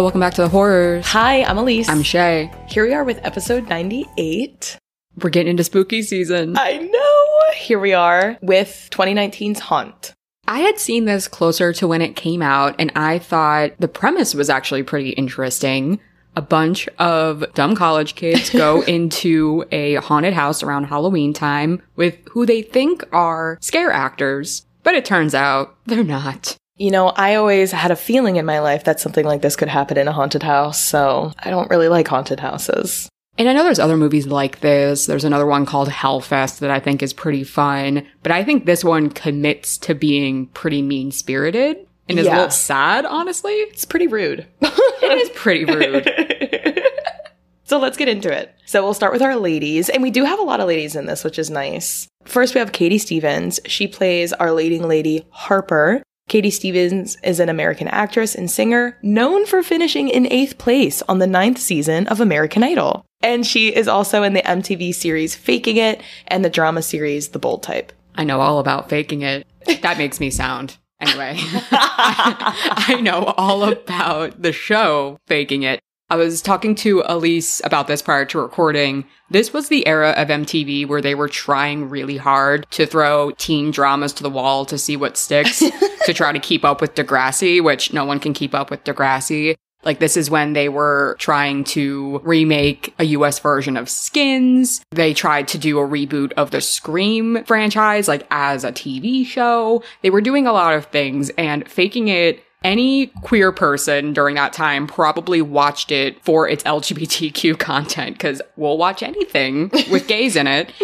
Hi, welcome back to the Whorrors. Hi, I'm Elise. I'm Shay. Here we are with episode 98. We're getting into spooky season. I know. Here we are with 2019's Haunt. I had seen this closer to when it came out, and I thought the premise was actually pretty interesting. A bunch of dumb college kids go into a haunted house around Halloween time with who they think are scare actors, but it turns out they're not. You know, I always had a feeling in my life that something like this could happen in a haunted house, so I don't really like haunted houses. And I know there's other movies like this. There's another one called Hellfest that I think is pretty fun, but I think this one commits to being pretty mean spirited and is a little sad, honestly. It's pretty rude. It is pretty rude. so let's get into it. So we'll start with our ladies, and we do have a lot of ladies in this, which is nice. First, we have Katie Stevens. She plays our leading lady, Harper. Katie Stevens is an American actress and singer known for finishing in eighth place on the ninth season of American Idol. And she is also in the MTV series Faking It and the drama series The Bold Type. I know all about faking it. That makes me sound. Anyway, I know all about the show Faking It. I was talking to Elise about this prior to recording. This was the era of MTV where they were trying really hard to throw teen dramas to the wall to see what sticks to try to keep up with Degrassi, which no one can keep up with Degrassi. Like this is when they were trying to remake a US version of Skins. They tried to do a reboot of the Scream franchise, like as a TV show. They were doing a lot of things and faking it. Any queer person during that time probably watched it for its LGBTQ content because we'll watch anything with gays in it.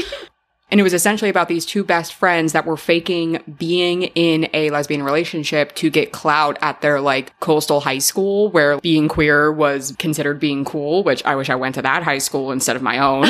And it was essentially about these two best friends that were faking being in a lesbian relationship to get clout at their like coastal high school where being queer was considered being cool, which I wish I went to that high school instead of my own.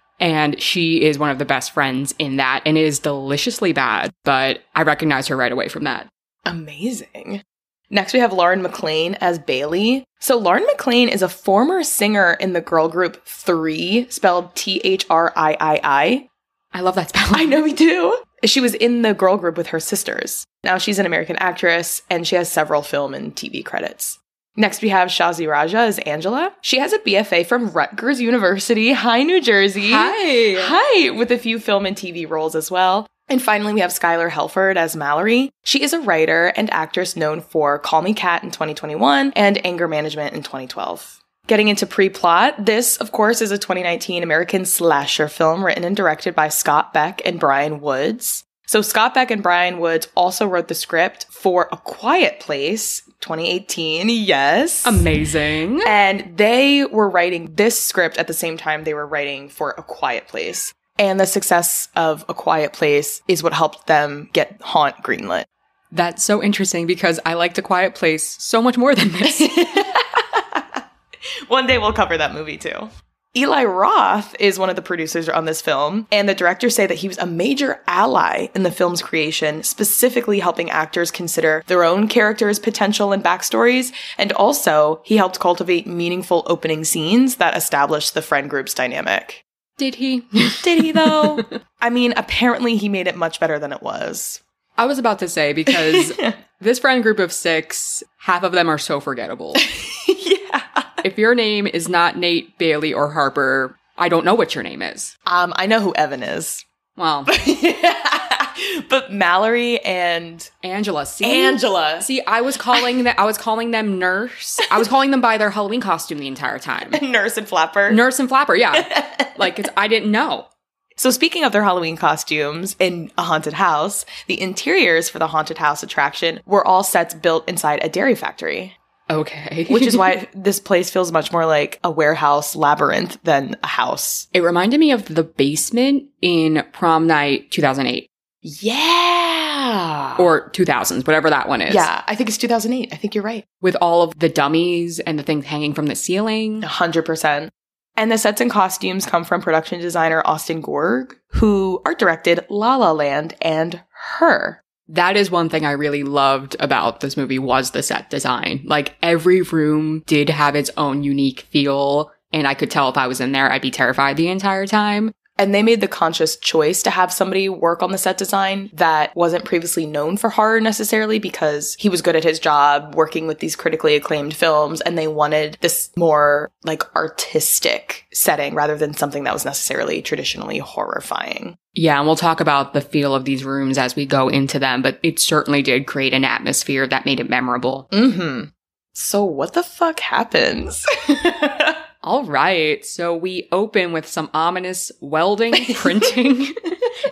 and she is one of the best friends in that and it is deliciously bad, but I recognize her right away from that. Amazing. Next, we have Lauryn McClain as Bailey. So, Lauryn McClain is a former singer in the girl group Three, spelled T H R I I I. I love that spelling. I know we do. She was in the girl group with her sisters. Now she's an American actress and she has several film and TV credits. Next, we have Shazi Raja as Angela. She has a BFA from Rutgers University. Hi, New Jersey. Hi. Hi, with a few film and TV roles as well. And finally, we have Schuyler Helford as Mallory. She is a writer and actress known for Call Me Kat in 2021 and Anger Management in 2012. Getting into pre-plot, this, of course, is a 2019 American slasher film written and directed by Scott Beck and Bryan Woods. So Scott Beck and Bryan Woods also wrote the script for A Quiet Place 2018. Yes. Amazing. And they were writing this script at the same time they were writing for A Quiet Place. And the success of A Quiet Place is what helped them get Haunt greenlit. That's so interesting because I liked A Quiet Place so much more than this. One day we'll cover that movie too. Eli Roth is one of the producers on this film, and the directors say that he was a major ally in the film's creation, specifically helping actors consider their own characters' potential and backstories, and also he helped cultivate meaningful opening scenes that established the friend group's dynamic. Did he? Did he though? I mean, apparently he made it much better than it was. I was about to say because this friend group of six, half of them are so forgettable. yeah. if your name is not Nate, Bailey, or Harper, I don't know what your name is. Um, I know who Evan is. Well, but Mallory and Angela. See, Angela. See, I was calling that. I was calling them nurse. I was calling them by their Halloween costume the entire time. Nurse and Flapper. Nurse and Flapper. Yeah, like it's, I didn't know. So speaking of their Halloween costumes in a haunted house, the interiors for the haunted house attraction were all sets built inside a dairy factory, Okay, which is why this place feels much more like a warehouse labyrinth than a house. it reminded me of the basement in Prom Night 2008 Yeah. or 2000s, whatever that one is. yeah, I think it's 2008. I think you're right. with all of the dummies and the things hanging from the ceiling. 100%. And the sets and costumes come from production designer Austin Gorg, who art directed La La Land and Her. That is one thing I really loved about this movie was the set design. Like every room did have its own unique feel. And I could tell if I was in there, I'd be terrified the entire time. And they made the conscious choice to have somebody work on the set design that wasn't previously known for horror necessarily because he was good at his job working with these critically acclaimed films and they wanted this more like artistic setting rather than something that was necessarily traditionally horrifying. Yeah, and we'll talk about the feel of these rooms as we go into them, but it certainly did create an atmosphere that made it memorable. Mm-hmm. So what the fuck happens? All right. So we open with some ominous welding, printing,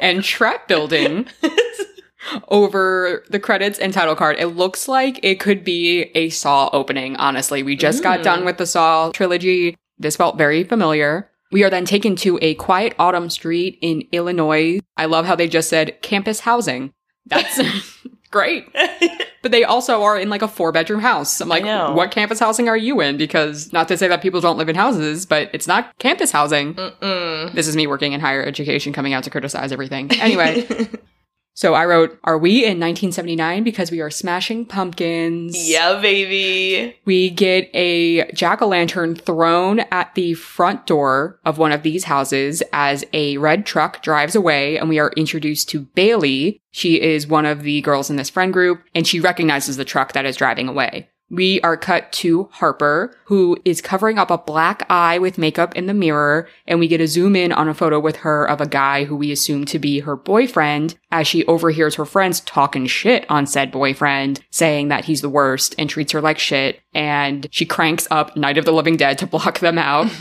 and trap building over the credits and title card. It looks like it could be a Saw opening, honestly. We just got done with the Saw trilogy. This felt very familiar. We are then taken to a quiet autumn street in Illinois. I love how they just said campus housing. That's great. But they also are in like a four bedroom house. I'm like, what campus housing are you in? Because not to say that people don't live in houses, but it's not campus housing. Mm-mm. This is me working in higher education coming out to criticize everything. Anyway, so I wrote, Are we in 1979 because we are smashing pumpkins? yeah, baby. We get a jack o' lantern thrown at the front door of one of these houses as a red truck drives away, and we are introduced to Bailey. She is one of the girls in this friend group, and she recognizes the truck that is driving away. We are cut to Harper, who is covering up a black eye with makeup in the mirror, and we get a zoom in on a photo with her of a guy who we assume to be her boyfriend as she overhears her friends talking shit on said boyfriend, saying that he's the worst and treats her like shit, and she cranks up Night of the Living Dead to block them out.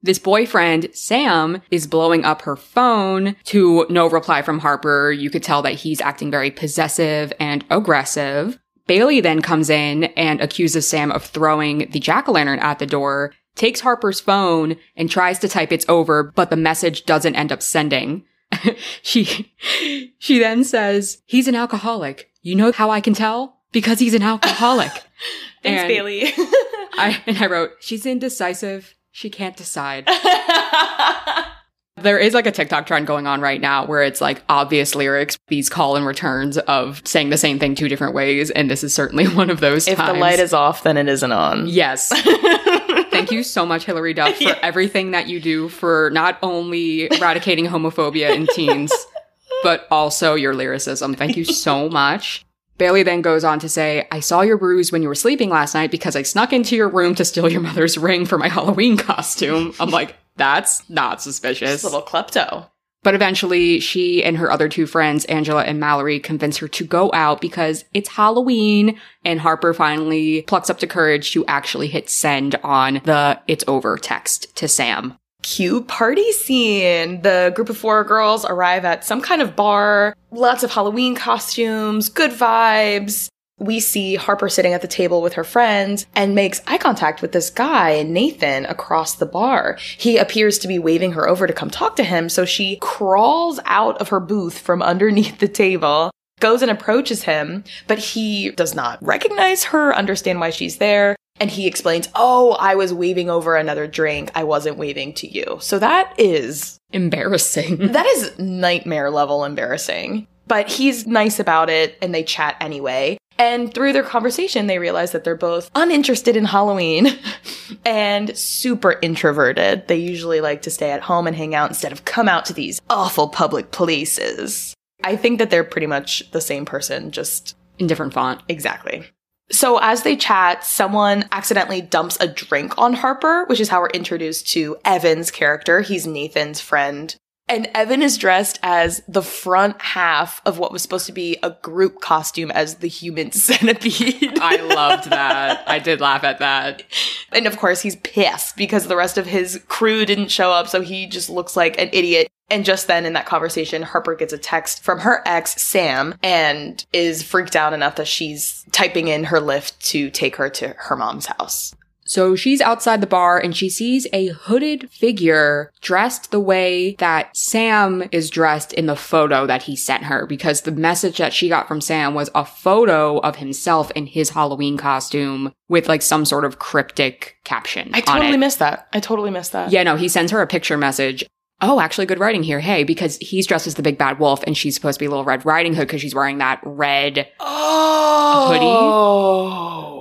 This boyfriend, Sam, is blowing up her phone to no reply from Harper. You could tell that he's acting very possessive and aggressive. Bailey then comes in and accuses Sam of throwing the jack-o'-lantern at the door, takes Harper's phone and tries to type it's over, but the message doesn't end up sending. she, she then says, he's an alcoholic. You know how I can tell? Because he's an alcoholic. Thanks, And Bailey. I, and I wrote, she's indecisive. She can't decide. There is like a TikTok trend going on right now where it's like obvious lyrics, these call and returns of saying the same thing two different ways. And this is certainly one of those if times. the light is off, then it isn't on. Yes. Thank you so much, Hilary Duff, for Yeah. everything that you do for not only eradicating homophobia in teens, but also your lyricism. Thank you so much. Bailey then goes on to say, I saw your bruise when you were sleeping last night because I snuck into your room to steal your mother's ring for my Halloween costume. I'm like, that's not suspicious. This little klepto. But eventually, she and her other two friends, Angela and Mallory, convince her to go out because it's Halloween. And Harper finally plucks up the courage to actually hit send on the it's over text to Sam. Cute party scene. The group of four girls arrive at some kind of bar. Lots of Halloween costumes, good vibes. We see Harper sitting at the table with her friends and makes eye contact with this guy, Nathan, across the bar. He appears to be waving her over to come talk to him, so she crawls out of her booth from underneath the table, goes and approaches him, but he does not recognize her, understand why she's there. And he explains, Oh, I was waving over another drink. I wasn't waving to you. So that is Embarrassing. that is nightmare level embarrassing. But he's nice about it and they chat anyway. And through their conversation, they realize that they're both uninterested in Halloween and super introverted. They usually like to stay at home and hang out instead of come out to these awful public places. I think that they're pretty much the same person, just In different font. Exactly. So as they chat, someone accidentally dumps a drink on Harper, which is how we're introduced to Evan's character. He's Nathan's friend. And Evan is dressed as the front half of what was supposed to be a group costume as the human centipede. I loved that. I did laugh at that. and of course, he's pissed because the rest of his crew didn't show up, so he just looks like an idiot. And just then in that conversation, Harper gets a text from her ex, Sam, and is freaked out enough that she's typing in her Lyft to take her to her mom's house. So she's outside the bar and she sees a hooded figure dressed the way that Sam is dressed in the photo that he sent her because the message that she got from Sam was a photo of himself in his Halloween costume with like some sort of cryptic caption. I totally missed that. I totally missed that. Yeah, no, he sends her a picture message. Oh, actually, good writing here. Hey, because he's dressed as the big bad wolf and she's supposed to be Little Red Riding Hood because she's wearing that red oh. hoodie. Oh.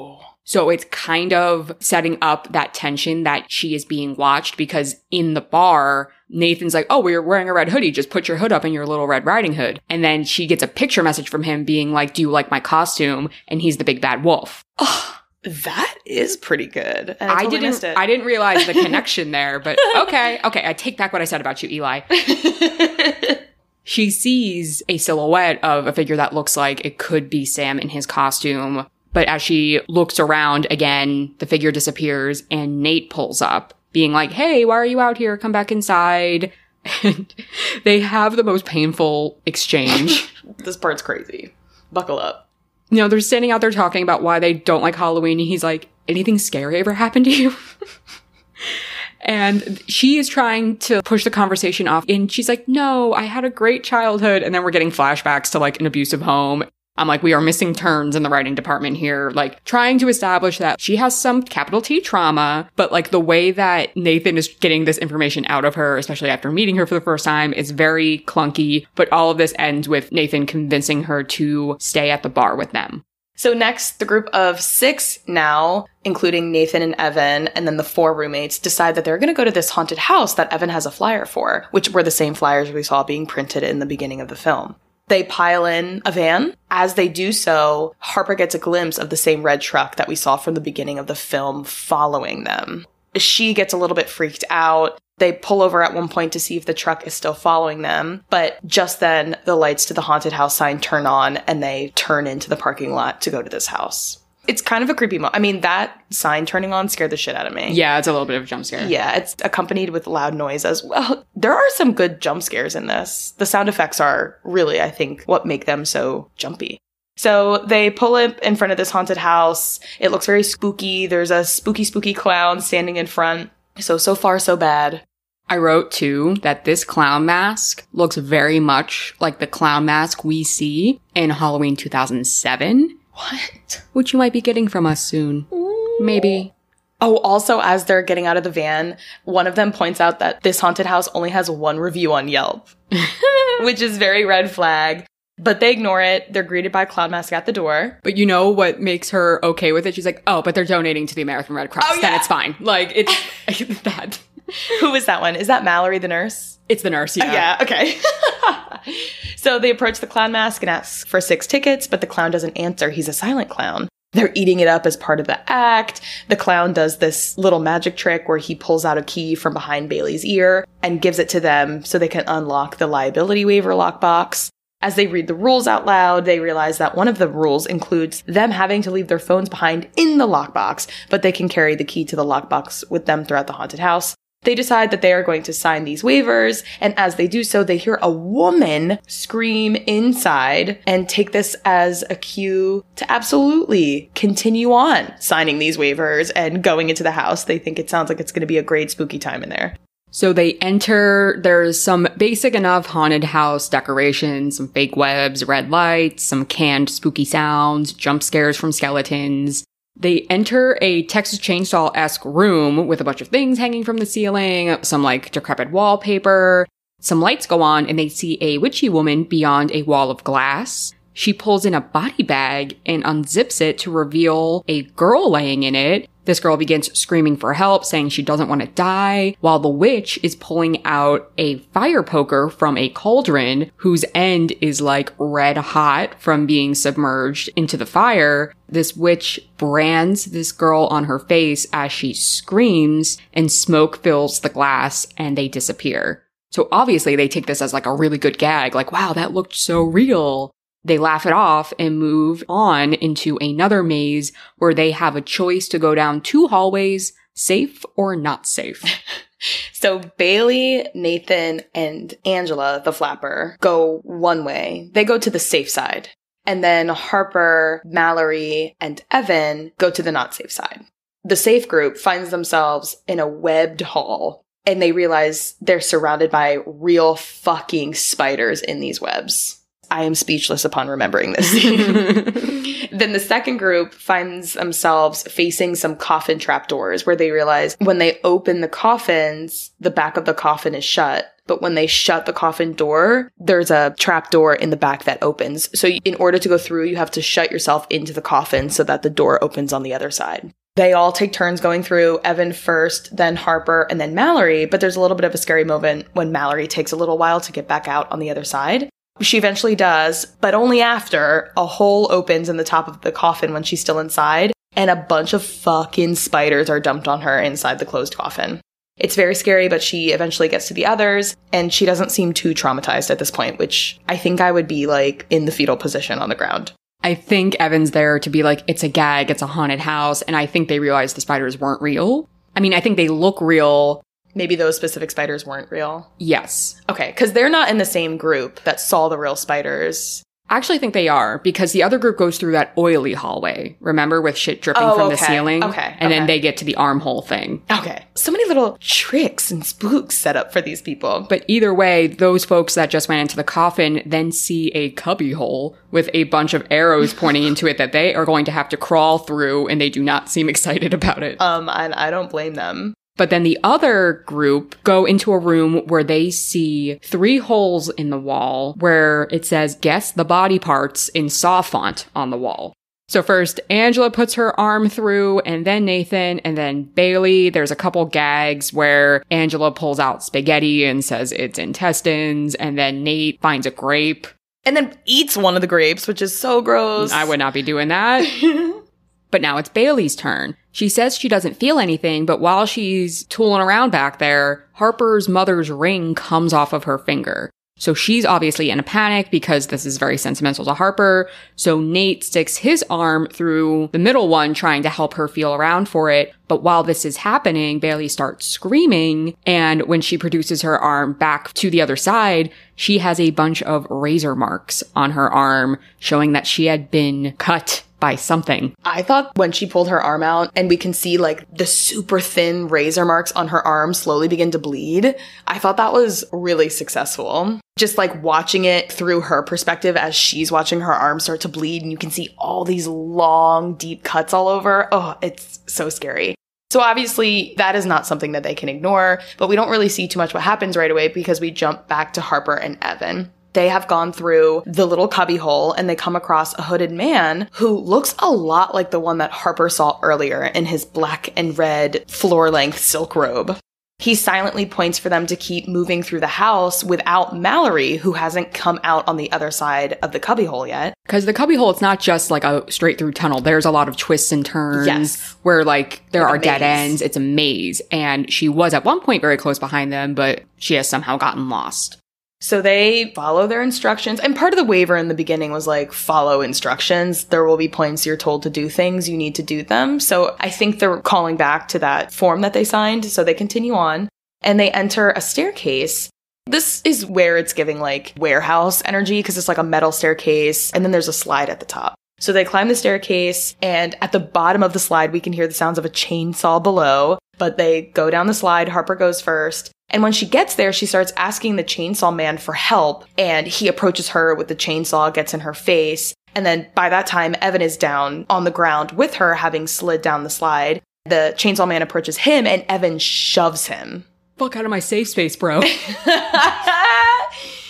So it's kind of setting up that tension that she is being watched because in the bar, Nathan's like, Oh, we're wearing a red hoodie. Just put your hood up in your little red riding hood. And then she gets a picture message from him being like, Do you like my costume? And he's the big bad wolf. Oh, that is pretty good. I, I didn't it. I didn't realize the connection there, but okay. Okay. I take back what I said about you, Eli. She sees a silhouette of a figure that looks like it could be Sam in his costume. But as she looks around again, the figure disappears and Nate pulls up, being like, Hey, why are you out here? Come back inside. And they have the most painful exchange. this part's crazy. Buckle up. you know, they're standing out there talking about why they don't like Halloween. And he's like, Anything scary ever happened to you? And she is trying to push the conversation off. And she's like, no, I had a great childhood. And then we're getting flashbacks to like an abusive home. I'm like, we are missing turns in the writing department here, like trying to establish that she has some capital T trauma, but like the way that Nathan is getting this information out of her, especially after meeting her for the first time, is very clunky. But all of this ends with Nathan convincing her to stay at the bar with them. So next, the group of six now, including Nathan and Evan, and then the four roommates, decide that they're going to go to this haunted house that Evan has a flyer for, which were the same flyers we saw being printed in the beginning of the film. They pile in a van. As they do so, Harper gets a glimpse of the same red truck that we saw from the beginning of the film following them. She gets a little bit freaked out. They pull over at one point to see if the truck is still following them, but just then the lights to the haunted house sign turn on and they turn into the parking lot to go to this house. It's kind of a creepy moment. I mean, that sign turning on scared the shit out of me. Yeah, it's a little bit of a jump scare. Yeah, it's accompanied with loud noise as well. There are some good jump scares in this. The sound effects are really, I think, what make them so jumpy. So they pull up in front of this haunted house. It looks very spooky. There's a spooky, spooky clown standing in front. So, so far, so bad. I wrote too that this clown mask looks very much like the clown mask we see in Halloween 2007, What? which you might be getting from us soon. Maybe. Oh, also, as they're getting out of the van, one of them points out that this haunted house only has one review on Yelp, which is very red flag. But they ignore it. They're greeted by Clown Mask at the door. But you know what makes her okay with it? She's like, oh, but they're donating to the American Red Cross. Oh, Then it's fine. Like, it's that. Who is that one? Is that Mallory the nurse? It's the nurse, yeah. Yeah, okay. so they approach the clown mask and ask for six tickets, but the clown doesn't answer. He's a silent clown. They're eating it up as part of the act. The clown does this little magic trick where he pulls out a key from behind Bailey's ear and gives it to them so they can unlock the liability waiver lockbox. As they read the rules out loud, they realize that one of the rules includes them having to leave their phones behind in the lockbox, but they can carry the key to the lockbox with them throughout the haunted house. They decide that they are going to sign these waivers, and as they do so, they hear a woman scream inside and take this as a cue to absolutely continue on signing these waivers and going into the house. They think it sounds like it's going to be a great spooky time in there. So they enter, there's some basic enough haunted house decorations, some fake webs, red lights, some canned spooky sounds, jump scares from skeletons. They enter a Texas Chainsaw esque room with a bunch of things hanging from the ceiling, some like decrepit wallpaper. Some lights go on and they see a witchy woman beyond a wall of glass. She pulls in a body bag and unzips it to reveal a girl laying in it. This girl begins screaming for help, saying she doesn't want to die, while the witch is pulling out a fire poker from a cauldron whose end is like red hot from being submerged into the fire. This witch brands this girl on her face as she screams and smoke fills the glass and they disappear. So obviously they take this as like a really good gag, like, wow, that looked so real. They laugh it off and move on into another maze where they have a choice to go down two hallways, safe or not safe. So Bailey, Nathan, and Angela, the flapper, go one way. They go to the safe side. And then Harper, Mallory, and Evan go to the not safe side. The safe group finds themselves in a webbed hall and they realize they're surrounded by real fucking spiders in these webs. I am speechless upon remembering this scene. then the second group finds themselves facing some coffin trapdoors where they realize when they open the coffins, the back of the coffin is shut. but when they shut the coffin door, there's a trap door in the back that opens. So in order to go through, you have to shut yourself into the coffin so that the door opens on the other side. They all take turns going through Evan first, then Harper, and then Mallory. But there's a little bit of a scary moment when Mallory takes a little while to get back out on the other side. She eventually does, but only after a hole opens in the top of the coffin when she's still inside, and a bunch of fucking spiders are dumped on her inside the closed coffin. It's very scary, but she eventually gets to the others, and she doesn't seem too traumatized at this point, which I think I would be like in the fetal position on the ground. I think Evan's there to be like, it's a gag, it's a haunted house. And I think they realized the spiders weren't real. I mean, I think they look real. Maybe those specific spiders weren't real. Yes. Okay, because they're not in the same group that saw the real spiders. I actually think they are because the other group goes through that oily hallway. Remember with shit dripping Oh, from the ceiling? Okay, And then they get to the armhole thing. Okay. So many little tricks and spooks set up for these people. But either way, those folks that just went into the coffin then see a cubbyhole with a bunch of arrows pointing into it that they are going to have to crawl through, and they do not seem excited about it. Um, and I don't blame them. But then the other group go into a room where they see three holes in the wall where it says guess the body parts in saw font on the wall. So first Angela puts her arm through and then Nathan and then Bailey. There's a couple gags where Angela pulls out spaghetti and says it's intestines and then Nate finds a grape. And then eats one of the grapes, which is so gross. I would not be doing that. But now it's Bailey's turn. She says she doesn't feel anything, but while she's tooling around back there, Harper's mother's ring comes off of her finger. So she's obviously in a panic because this is very sentimental to Harper. So Nate sticks his arm through the middle one trying to help her feel around for it. But while this is happening, Bailey starts screaming. And when she produces her arm back to the other side, she has a bunch of razor marks on her arm showing that she had been cut by something. I thought when she pulled her arm out and we can see like the super thin razor marks on her arm slowly begin to bleed, I thought that was really successful. Just like watching it through her perspective as she's watching her arm start to bleed and you can see all these long, deep cuts all over. Oh, it's so scary. So obviously that is not something that they can ignore, but we don't really see too much what happens right away because we jump back to Harper and Evan. They have gone through the little cubbyhole and they come across a hooded man who looks a lot like the one that Harper saw earlier in his black and red floor length silk robe. He silently points for them to keep moving through the house without Mallory, who hasn't come out on the other side of the cubbyhole yet. Because the cubbyhole, it's not just like a straight through tunnel. There's a lot of twists and turns Yes. where like there Like are dead ends. It's a maze. And she was at one point very close behind them, but she has somehow gotten lost. So they follow their instructions. And part of the waiver in the beginning was like, follow instructions. There will be points you're told to do things, you need to do them. So I think they're calling back to that form that they signed. So they continue on and they enter a staircase. This is where it's giving like warehouse energy because it's like a metal staircase and then there's a slide at the top. So they climb the staircase and at the bottom of the slide, we can hear the sounds of a chainsaw below, but they go down the slide. Harper goes first. And when she gets there, she starts asking the chainsaw man for help and he approaches her with the chainsaw, gets in her face. And then by that time, Evan is down on the ground with her, having slid down the slide. The chainsaw man approaches him and Evan shoves him. Fuck out of my safe space, bro.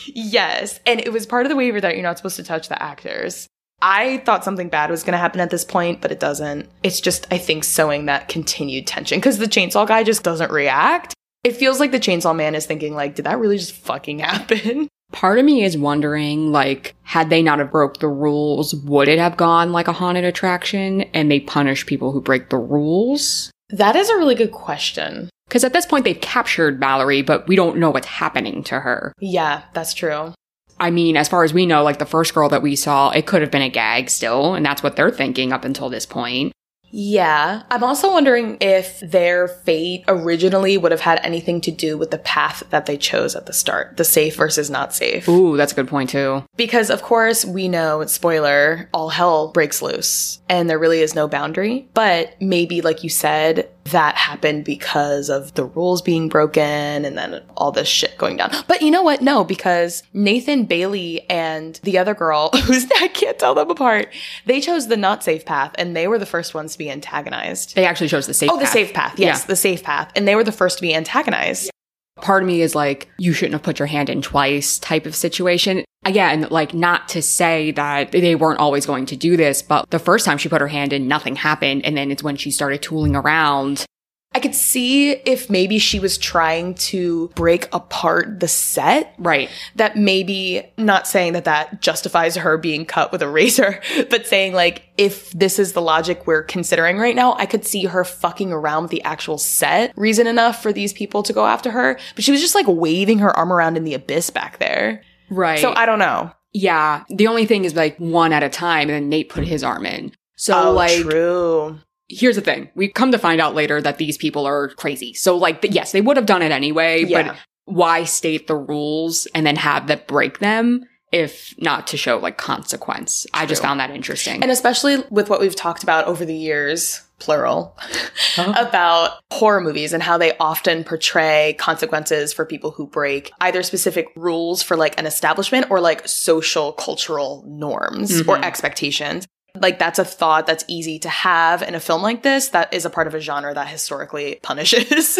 yes. And it was part of the waiver that you're not supposed to touch the actors. I thought something bad was going to happen at this point, but it doesn't. It's just, I think, sowing that continued tension because the chainsaw guy just doesn't react. It feels like the chainsaw man is thinking, like, did that really just fucking happen? Part of me is wondering, like, had they not have broke the rules, would it have gone like a haunted attraction and they punish people who break the rules? That is a really good question. Because at this point they've captured Mallory, but we don't know what's happening to her. Yeah, that's true. I mean, as far as we know, like the first girl that we saw, it could have been a gag still, and that's what they're thinking up until this point. Yeah. I'm also wondering if their fate originally would have had anything to do with the path that they chose at the start, the safe versus not safe. Ooh, that's a good point too. Because, of course, we know, spoiler, all hell breaks loose and there really is no boundary. But maybe, like you said, that happened because of the rules being broken and then all this shit going down. But you know what? No, because Nathan Bailey and the other girl, who's I can't tell them apart, they chose the not safe path and they were the first ones to be antagonized. They actually chose the safe Oh, the path. safe path. Yes, Yeah. the safe path. And they were the first to be antagonized. Part of me is like, you shouldn't have put your hand in twice type of situation. Again, like not to say that they weren't always going to do this, but the first time she put her hand in, nothing happened. And then it's when she started tooling around I could see if maybe she was trying to break apart the set. Right. That maybe not saying that that justifies her being cut with a razor, but saying like, if this is the logic we're considering right now, I could see her fucking around with the actual set reason enough for these people to go after her. But she was just like waving her arm around in the abyss back there. Right. So I don't know. Yeah. The only thing is like one at a time and then Nate put his arm in. So oh, like true here's the thing. We come to find out later that these people are crazy. So like, yes, they would have done it anyway, Yeah. but why state the rules and then have them break them if not to show like consequence? I just found that interesting. And especially with what we've talked about over the years, plural, Huh? about horror movies and how they often portray consequences for people who break either specific rules for like an establishment or like social cultural norms or Mhm. expectations. Like that's a thought that's easy to have in a film like this that is a part of a genre that historically punishes.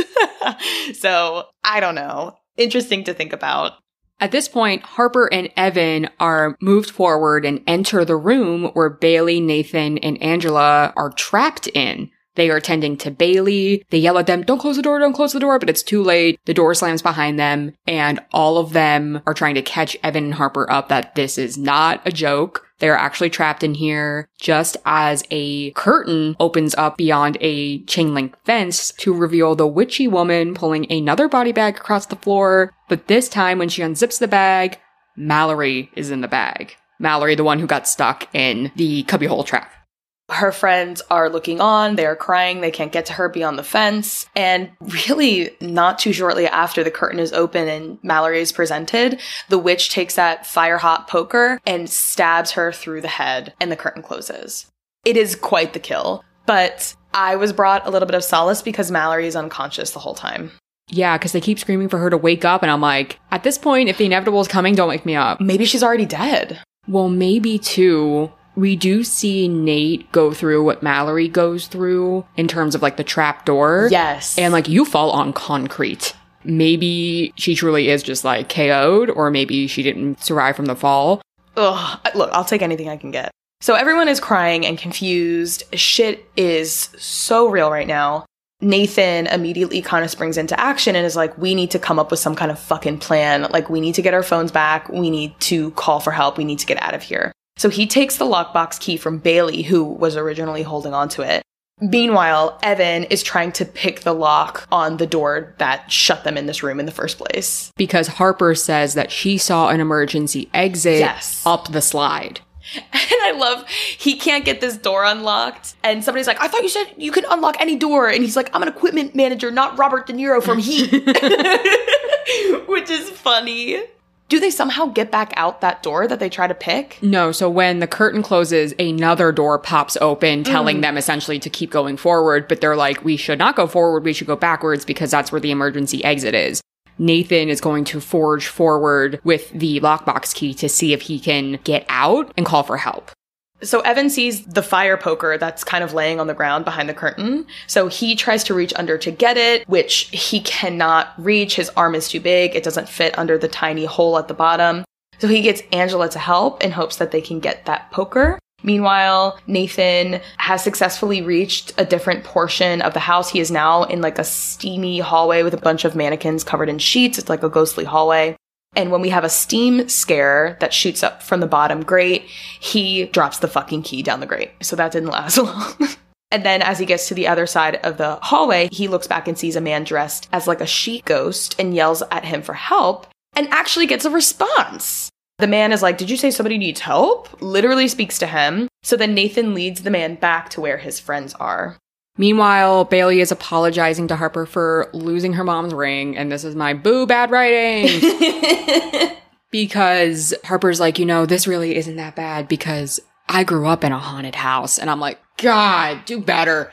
so I don't know. Interesting to think about. At this point, Harper and Evan are moved forward and enter the room where Bailey, Nathan, and Angela are trapped in. They are tending to Bailey. They yell at them, don't close the door, don't close the door, but it's too late. The door slams behind them, and all of them are trying to catch Evan and Harper up that this is not a joke. They're actually trapped in here just as a curtain opens up beyond a chain link fence to reveal the witchy woman pulling another body bag across the floor. But this time, when she unzips the bag, Mallory is in the bag. Mallory, the one who got stuck in the cubbyhole trap. Her friends are looking on, they are crying, they can't get to her beyond the fence. And really, not too shortly after the curtain is open and Mallory is presented, the witch takes that fire hot poker and stabs her through the head, and the curtain closes. It is quite the kill, but I was brought a little bit of solace because Mallory is unconscious the whole time. Yeah, because they keep screaming for her to wake up, and I'm like, at this point, if the inevitable is coming, don't wake me up. Maybe she's already dead. Well, maybe too. We do see Nate go through what Mallory goes through in terms of like the trap door. Yes. And like you fall on concrete. Maybe she truly is just like KO'd, or maybe she didn't survive from the fall. Ugh, look, I'll take anything I can get. So everyone is crying and confused. Shit is so real right now. Nathan immediately kind of springs into action and is like, we need to come up with some kind of fucking plan. Like, we need to get our phones back. We need to call for help. We need to get out of here. So he takes the lockbox key from Bailey, who was originally holding onto it. Meanwhile, Evan is trying to pick the lock on the door that shut them in this room in the first place. Because Harper says that she saw an emergency exit Yes. up the slide. And I love he can't get this door unlocked. And somebody's like, I thought you said you could unlock any door. And he's like, I'm an equipment manager, not Robert De Niro from Heat. Which is funny. Do they somehow get back out that door that they try to pick? No, so when the curtain closes, another door pops open, telling mm. them essentially to keep going forward, but they're like, we should not go forward, we should go backwards because that's where the emergency exit is. Nathan is going to forge forward with the lockbox key to see if he can get out and call for help. So Evan sees the fire poker that's kind of laying on the ground behind the curtain. So he tries to reach under to get it, which he cannot reach. His arm is too big. It doesn't fit under the tiny hole at the bottom. So he gets Angela to help in hopes that they can get that poker. Meanwhile, Nathan has successfully reached a different portion of the house. He is now in like a steamy hallway with a bunch of mannequins covered in sheets. It's like a ghostly hallway. And when we have a steam scare that shoots up from the bottom grate, he drops the fucking key down the grate. So that didn't last long. and then as he gets to the other side of the hallway, he looks back and sees a man dressed as like a sheet ghost and yells at him for help and actually gets a response. The man is like, Did you say somebody needs help? Literally speaks to him. So then Nathan leads the man back to where his friends are. Meanwhile, Bailey is apologizing to Harper for losing her mom's ring, and this is my boo bad writing. because Harper's like, you know, this really isn't that bad because I grew up in a haunted house. And I'm like, God, do better.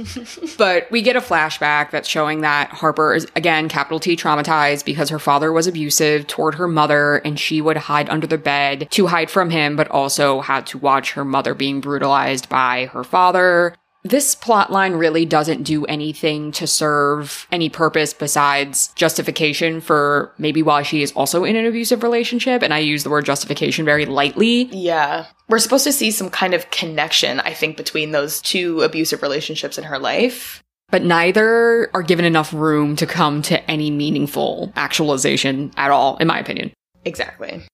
but we get a flashback that's showing that Harper is, again, capital T traumatized because her father was abusive toward her mother and she would hide under the bed to hide from him, but also had to watch her mother being brutalized by her father. This plot line really doesn't do anything to serve any purpose besides justification for maybe why she is also in an abusive relationship. And I use the word justification very lightly. Yeah. We're supposed to see some kind of connection, I think, between those two abusive relationships in her life. But neither are given enough room to come to any meaningful actualization at all, in my opinion. Exactly.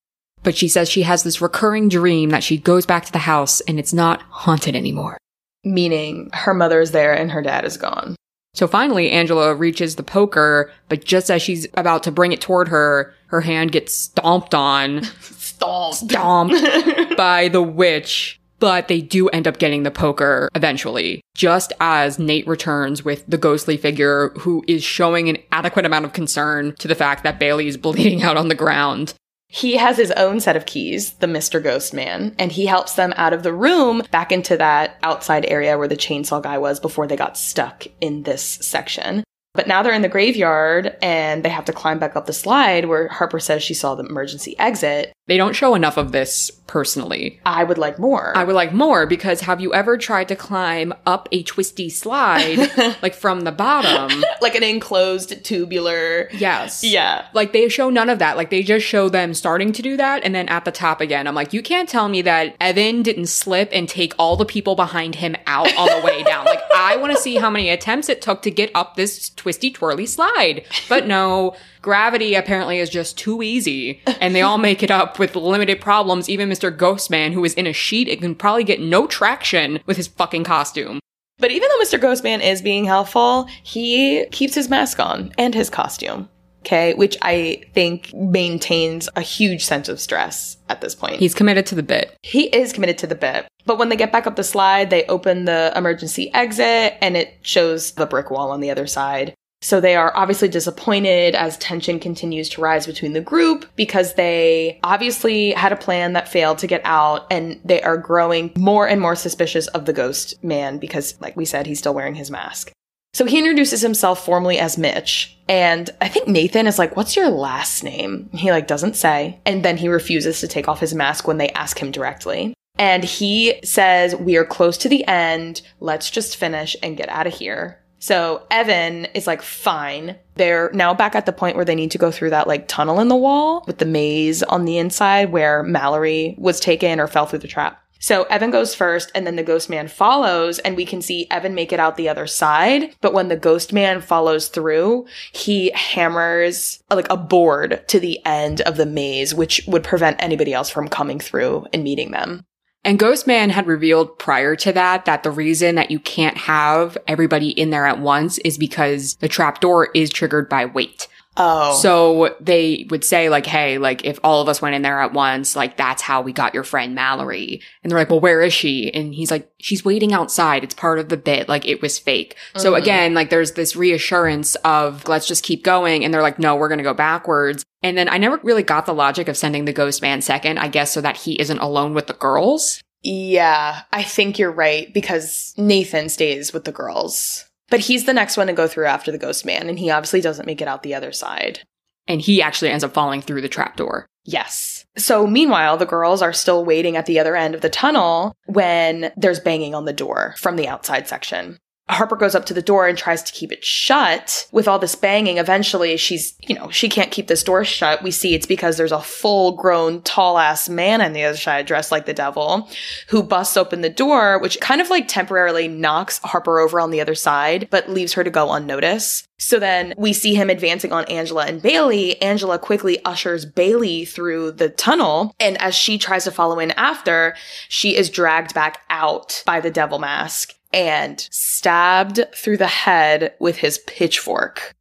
But she says she has this recurring dream that she goes back to the house and it's not haunted anymore. Meaning her mother is there and her dad is gone. So finally, Angela reaches the poker, but just as she's about to bring it toward her, her hand gets stomped on, Stop. stomped by the witch. But they do end up getting the poker eventually, just as Nate returns with the ghostly figure who is showing an adequate amount of concern to the fact that Bailey is bleeding out on the ground. He has his own set of keys, the Mr. Ghost Man, and he helps them out of the room back into that outside area where the chainsaw guy was before they got stuck in this section. But now they're in the graveyard and they have to climb back up the slide where Harper says she saw the emergency exit. They don't show enough of this personally. I would like more. I would like more because have you ever tried to climb up a twisty slide, like from the bottom? like an enclosed tubular. Yes. Yeah. Like they show none of that. Like they just show them starting to do that and then at the top again. I'm like, you can't tell me that Evan didn't slip and take all the people behind him out on the way down. Like I want to see how many attempts it took to get up this twisty twirly slide. But no, gravity apparently is just too easy and they all make it up with limited problems. Even Mr. Ghostman, who is in a sheet, it can probably get no traction with his fucking costume. But even though Mr. Ghostman is being helpful, he keeps his mask on and his costume. Okay, which I think maintains a huge sense of stress at this point. He's committed to the bit. he is committed to the bit. But when they get back up the slide, they open the emergency exit and it shows the brick wall on the other side. So they are obviously disappointed as tension continues to rise between the group because they obviously had a plan that failed to get out and they are growing more and more suspicious of the ghost man because, like we said, he's still wearing his mask. So he introduces himself formally as Mitch, and I think Nathan is like, "What's your last name?" He like doesn't say, and then he refuses to take off his mask when they ask him directly. And he says, "We are close to the end. Let's just finish and get out of here." So Evan is like, "Fine." They're now back at the point where they need to go through that like tunnel in the wall with the maze on the inside where Mallory was taken or fell through the trap. So Evan goes first and then the ghost man follows and we can see Evan make it out the other side. But when the ghost man follows through, he hammers like a board to the end of the maze, which would prevent anybody else from coming through and meeting them. And Ghostman had revealed prior to that that the reason that you can't have everybody in there at once is because the trapdoor is triggered by weight. Oh. So they would say like, hey, like if all of us went in there at once, like that's how we got your friend Mallory. And they're like, well, where is she? And he's like, she's waiting outside. It's part of the bit. Like it was fake. So Mhm. again, like there's this reassurance of let's just keep going. And they're like, no, we're going to go backwards. And then I never really got the logic of sending the ghost man second, I guess, so that he isn't alone with the girls. Yeah, I think you're right because Nathan stays with the girls. But he's the next one to go through after the ghost man, and he obviously doesn't make it out the other side. And he actually ends up falling through the trapdoor. Yes. So meanwhile, the girls are still waiting at the other end of the tunnel when there's banging on the door from the outside section. Harper goes up to the door and tries to keep it shut. With all this banging, eventually she's, you know, she can't keep this door shut. We see it's because there's a full grown, tall ass man on the other side dressed like the devil who busts open the door, which kind of like temporarily knocks Harper over on the other side, but leaves her to go unnoticed. So then we see him advancing on Angela and Bailey. Angela quickly ushers Bailey through the tunnel. And as she tries to follow in after, she is dragged back out by the devil mask and stabbed through the head with his pitchfork.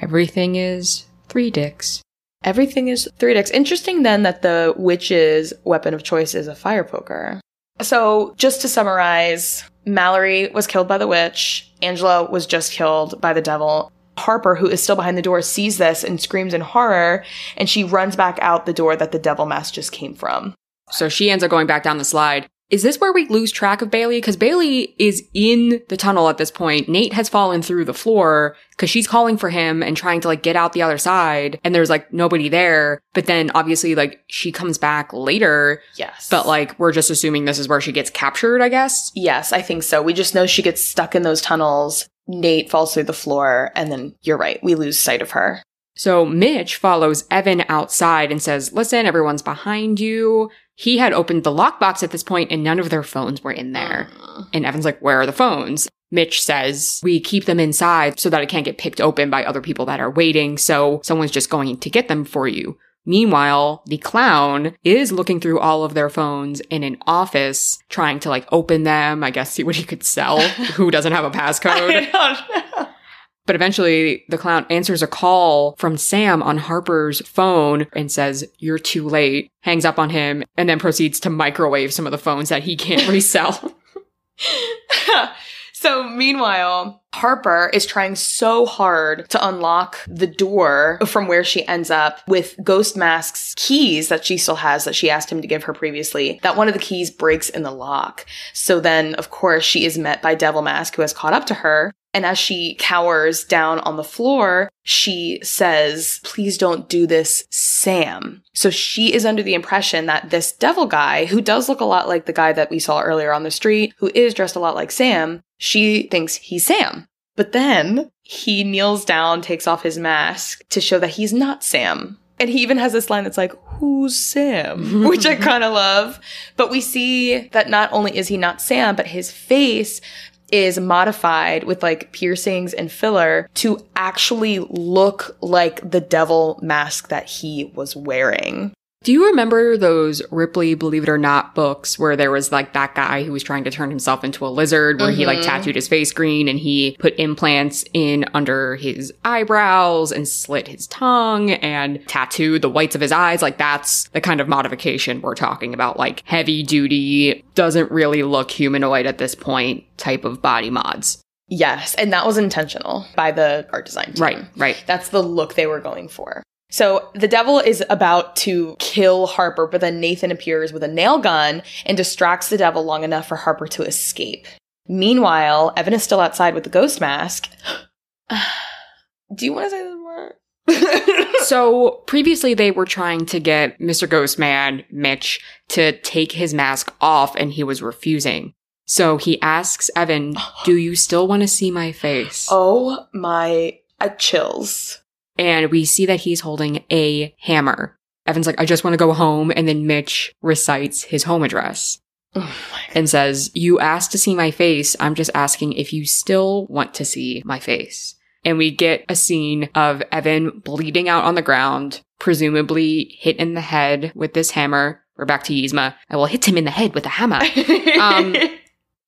Everything is three dicks. Everything is three dicks. Interesting then that the witch's weapon of choice is a fire poker. So, just to summarize, Mallory was killed by the witch. Angela was just killed by the devil. Harper, who is still behind the door, sees this and screams in horror, and she runs back out the door that the devil mask just came from. So she ends up going back down the slide. Is this where we lose track of Bailey? Because Bailey is in the tunnel at this point. Nate has fallen through the floor because she's calling for him and trying to like get out the other side. And there's like nobody there. But then obviously like she comes back later. Yes. But like we're just assuming this is where she gets captured, I guess. Yes, I think so. We just know she gets stuck in those tunnels. Nate falls through the floor, and then you're right, we lose sight of her. So Mitch follows Evan outside and says, Listen, everyone's behind you. He had opened the lockbox at this point and none of their phones were in there. And Evan's like, Where are the phones? Mitch says, We keep them inside so that it can't get picked open by other people that are waiting. So someone's just going to get them for you. Meanwhile, the clown is looking through all of their phones in an office, trying to like open them, I guess see what he could sell. Who doesn't have a passcode? But eventually, the clown answers a call from Sam on Harper's phone and says, You're too late, hangs up on him, and then proceeds to microwave some of the phones that he can't resell. so, meanwhile, Harper is trying so hard to unlock the door from where she ends up with Ghost Mask's keys that she still has that she asked him to give her previously, that one of the keys breaks in the lock. So then, of course, she is met by Devil Mask, who has caught up to her. And as she cowers down on the floor, she says, Please don't do this, Sam. So she is under the impression that this devil guy, who does look a lot like the guy that we saw earlier on the street, who is dressed a lot like Sam, she thinks he's Sam. But then he kneels down, takes off his mask to show that he's not Sam. And he even has this line that's like, Who's Sam? Which I kind of love. But we see that not only is he not Sam, but his face is modified with like piercings and filler to actually look like the devil mask that he was wearing. Do you remember those Ripley Believe It or Not books where there was like that guy who was trying to turn himself into a lizard, where he like mm-hmm. tattooed his face green and he put implants in under his eyebrows and slit his tongue and tattooed the whites of his eyes? Like that's the kind of modification we're talking about, like heavy duty, doesn't really look humanoid at this point type of body mods. Yes, and that was intentional by the art design team. Right, right. That's the look they were going for. So the devil is about to kill Harper, but then Nathan appears with a nail gun and distracts the devil long enough for Harper to escape. Meanwhile, Evan is still outside with the ghost mask. Do you want to say this more? So previously they were trying to get Mr. Ghostman, Mitch, to take his mask off and he was refusing. So he asks Evan, do you still want to see my face? oh my uh, chills. And we see that he's holding a hammer. Evan's like, I just want to go home. And then Mitch recites his home address Oh and says, You asked to see my face. I'm just asking if you still want to see my face. And we get a scene of Evan bleeding out on the ground, presumably hit in the head with this hammer. We're back to Yzma. I will hit him in the head with a hammer. Um,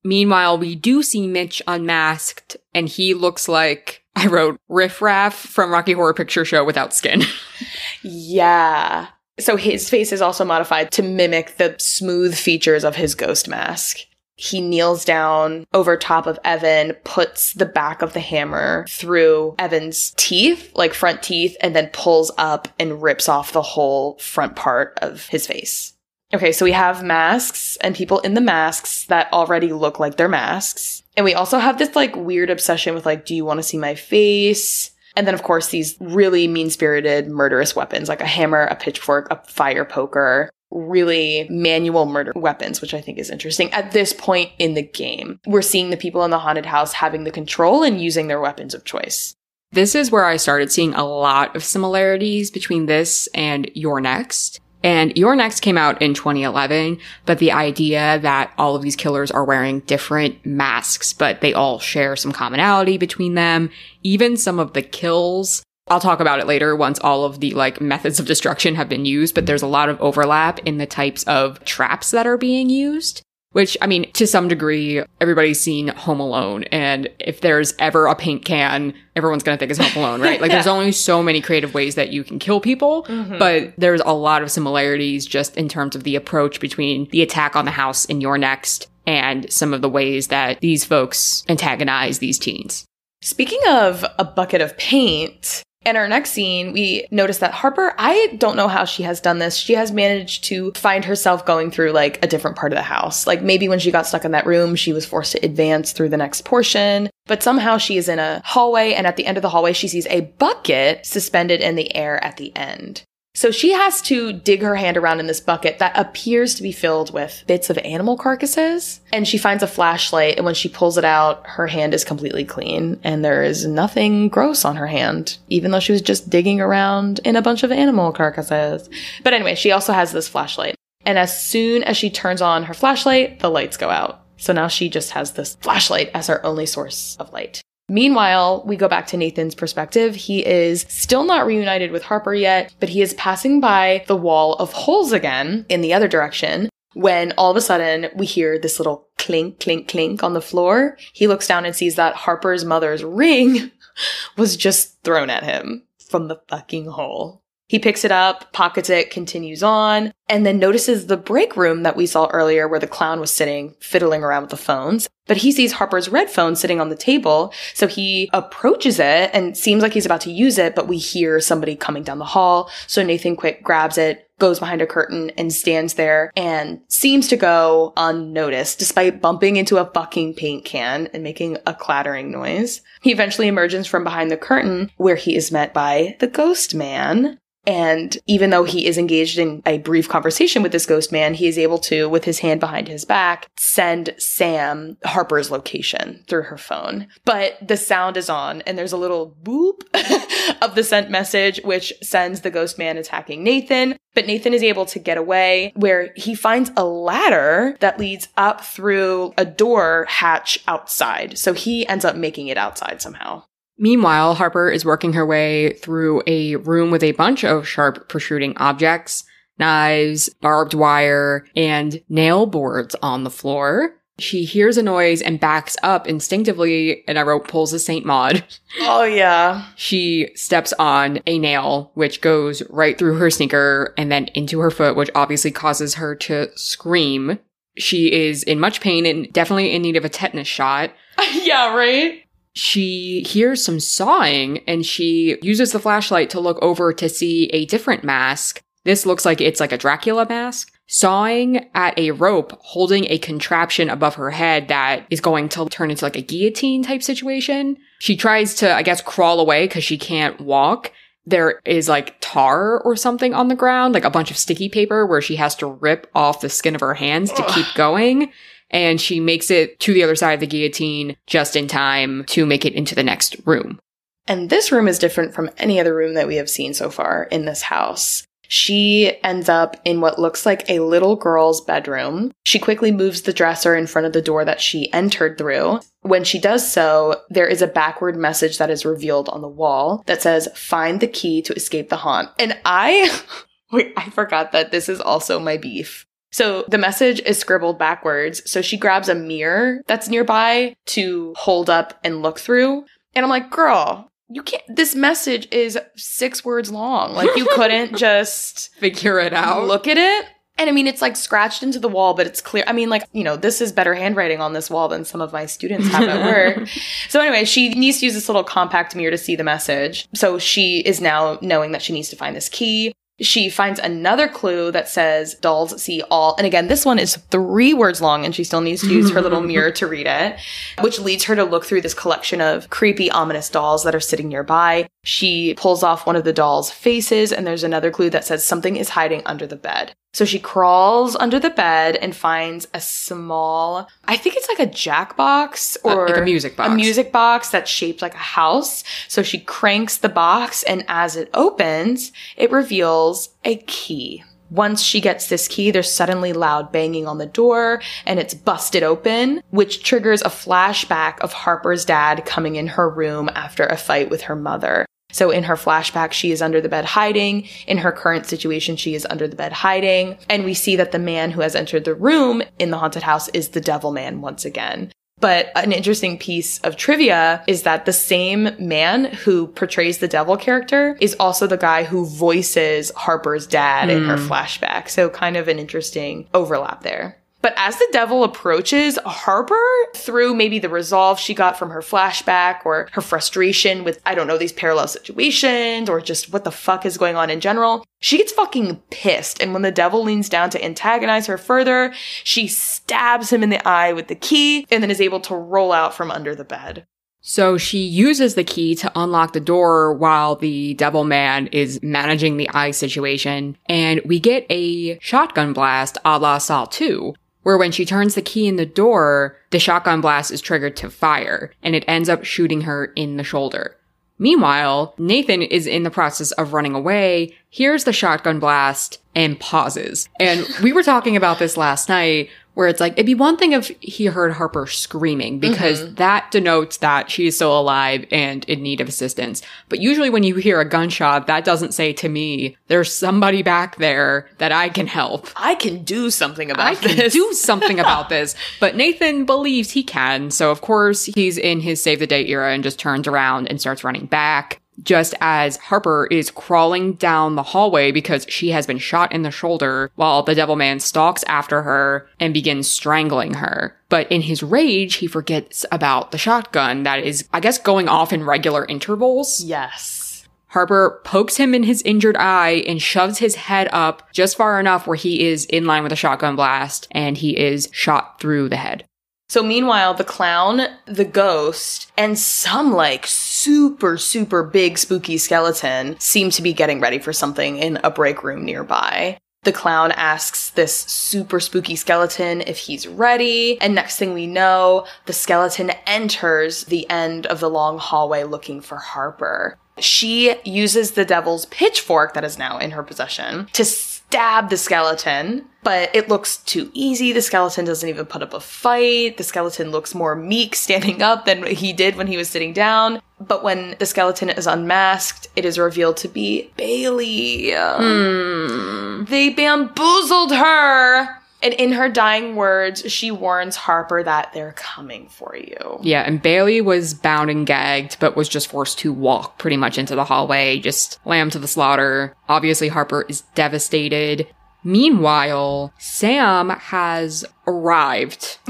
Meanwhile, we do see Mitch unmasked, and he looks like I wrote Riff Raff from Rocky Horror Picture Show without skin. yeah. So his face is also modified to mimic the smooth features of his ghost mask. He kneels down over top of Evan, puts the back of the hammer through Evan's teeth, like front teeth, and then pulls up and rips off the whole front part of his face. Okay, so we have masks and people in the masks that already look like they're masks. And we also have this like weird obsession with like, do you want to see my face? And then, of course, these really mean spirited, murderous weapons like a hammer, a pitchfork, a fire poker, really manual murder weapons, which I think is interesting. At this point in the game, we're seeing the people in the haunted house having the control and using their weapons of choice. This is where I started seeing a lot of similarities between this and You're Next. And You're Next came out in 2011, but the idea that all of these killers are wearing different masks, but they all share some commonality between them, even some of the kills. I'll talk about it later once all of the like methods of destruction have been used, but there's a lot of overlap in the types of traps that are being used. Which, I mean, to some degree, everybody's seen Home Alone. And if there's ever a paint can, everyone's going to think it's Home Alone, right? Like, there's only so many creative ways that you can kill people, mm-hmm. but there's a lot of similarities just in terms of the approach between the attack on the house in You're Next and some of the ways that these folks antagonize these teens. Speaking of a bucket of paint, In our next scene, we notice that Harper, I don't know how she has done this. She has managed to find herself going through like a different part of the house. Like maybe when she got stuck in that room, she was forced to advance through the next portion. But somehow she is in a hallway, and at the end of the hallway, she sees a bucket suspended in the air at the end. So she has to dig her hand around in this bucket that appears to be filled with bits of animal carcasses. And she finds a flashlight, and when she pulls it out, her hand is completely clean, and there is nothing gross on her hand, even though she was just digging around in a bunch of animal carcasses. But anyway, she also has this flashlight. And as soon as she turns on her flashlight, the lights go out. So now she just has this flashlight as her only source of light. Meanwhile, we go back to Nathan's perspective. He is still not reunited with Harper yet, but he is passing by the wall of holes again in the other direction when all of a sudden we hear this little clink, clink, clink on the floor. He looks down and sees that Harper's mother's ring was just thrown at him from the fucking hole. He picks it up, pockets it, continues on, and then notices the break room that we saw earlier where the clown was sitting, fiddling around with the phones. But he sees Harper's red phone sitting on the table, so he approaches it and seems like he's about to use it, but we hear somebody coming down the hall. So Nathan quick grabs it, goes behind a curtain and stands there and seems to go unnoticed despite bumping into a fucking paint can and making a clattering noise. He eventually emerges from behind the curtain where he is met by the ghost man and even though he is engaged in a brief conversation with this ghost man, he is able to, with his hand behind his back, send Sam Harper's location through her phone. But the sound is on and there's a little boop of the sent message, which sends the ghost man attacking Nathan. But Nathan is able to get away where he finds a ladder that leads up through a door hatch outside. So he ends up making it outside somehow. Meanwhile, Harper is working her way through a room with a bunch of sharp protruding objects, knives, barbed wire, and nail boards on the floor. She hears a noise and backs up instinctively, and I wrote pulls a Saint Maud. Oh, yeah. She steps on a nail, which goes right through her sneaker and then into her foot, which obviously causes her to scream. She is in much pain and definitely in need of a tetanus shot. yeah, right? She hears some sawing and she uses the flashlight to look over to see a different mask. This looks like it's like a Dracula mask. Sawing at a rope, holding a contraption above her head that is going to turn into like a guillotine type situation. She tries to, I guess, crawl away because she can't walk. There is like tar or something on the ground, like a bunch of sticky paper where she has to rip off the skin of her hands to keep going and she makes it to the other side of the guillotine just in time to make it into the next room. And this room is different from any other room that we have seen so far in this house. She ends up in what looks like a little girl's bedroom. She quickly moves the dresser in front of the door that she entered through. When she does so, there is a backward message that is revealed on the wall that says, Find the key to escape the haunt. And I, wait, I forgot that this is also my beef. So the message is scribbled backwards. So she grabs a mirror that's nearby to hold up and look through. And I'm like, girl, you can't, this message is six words long. Like you couldn't just figure it out. Look at it. And I mean, it's like scratched into the wall, but it's clear. I mean, like, you know, this is better handwriting on this wall than some of my students have at work. so anyway, she needs to use this little compact mirror to see the message. So she is now knowing that she needs to find this key. She finds another clue that says dolls see all. And again, this one is three words long and she still needs to use her little mirror to read it, which leads her to look through this collection of creepy, ominous dolls that are sitting nearby. She pulls off one of the doll's faces and there's another clue that says something is hiding under the bed. So she crawls under the bed and finds a small, I think it's like a jackbox or uh, like a music box. A music box that's shaped like a house. So she cranks the box and as it opens, it reveals a key. Once she gets this key, there's suddenly loud banging on the door and it's busted open, which triggers a flashback of Harper's dad coming in her room after a fight with her mother. So in her flashback, she is under the bed hiding. In her current situation, she is under the bed hiding. And we see that the man who has entered the room in the haunted house is the devil man once again. But an interesting piece of trivia is that the same man who portrays the devil character is also the guy who voices Harper's dad mm. in her hmm. flashback. So kind of an interesting overlap there. But as the devil approaches, Harper, through maybe the resolve she got from her flashback or her frustration with, I don't know, these parallel situations or just what the fuck is going on in general, she gets fucking pissed. And when the devil leans down to antagonize her further, she stabs him in the eye with the key and then is able to roll out from under the bed. So she uses the key to unlock the door while the devil man is managing the eye situation. And we get a shotgun blast a la Saw 2, where when she turns the key in the door, the shotgun blast is triggered to fire and it ends up shooting her in the shoulder. Meanwhile, Nathan is in the process of running away, hears the shotgun blast, and pauses. And we were talking about this last night where it's like, it'd be one thing if he heard Harper screaming because mm-hmm. that denotes that she is still alive and in need of assistance. But usually when you hear a gunshot, that doesn't say to me, there's somebody back there that I can help. I can do something about I this. can do something about this. But Nathan believes he can. So of course he's in his save the day era and just turns around and starts running back just as Harper is crawling down the hallway because she has been shot in the shoulder while the devil man stalks after her and begins strangling her. But in his rage, he forgets about the shotgun that is, I guess, going off in regular intervals. Yes. Harper pokes him in his injured eye and shoves his head up just far enough where he is in line with a shotgun blast and he is shot through the head. So meanwhile, the clown, the ghost, and some like super, super big spooky skeleton seem to be getting ready for something in a break room nearby. The clown asks this super spooky skeleton if he's ready, and next thing we know, the skeleton enters the end of the long hallway looking for Harper. She uses the devil's pitchfork that is now in her possession to stab the skeleton, but it looks too easy. The skeleton doesn't even put up a fight. The skeleton looks more meek standing up than he did when he was sitting down. But when the skeleton is unmasked, it is revealed to be Bailey. Hmm. They bamboozled her. And in her dying words, she warns Harper that they're coming for you. Yeah, and Bailey was bound and gagged, but was just forced to walk pretty much into the hallway, just lamb to the slaughter. Obviously, Harper is devastated. Meanwhile, Sam has arrived.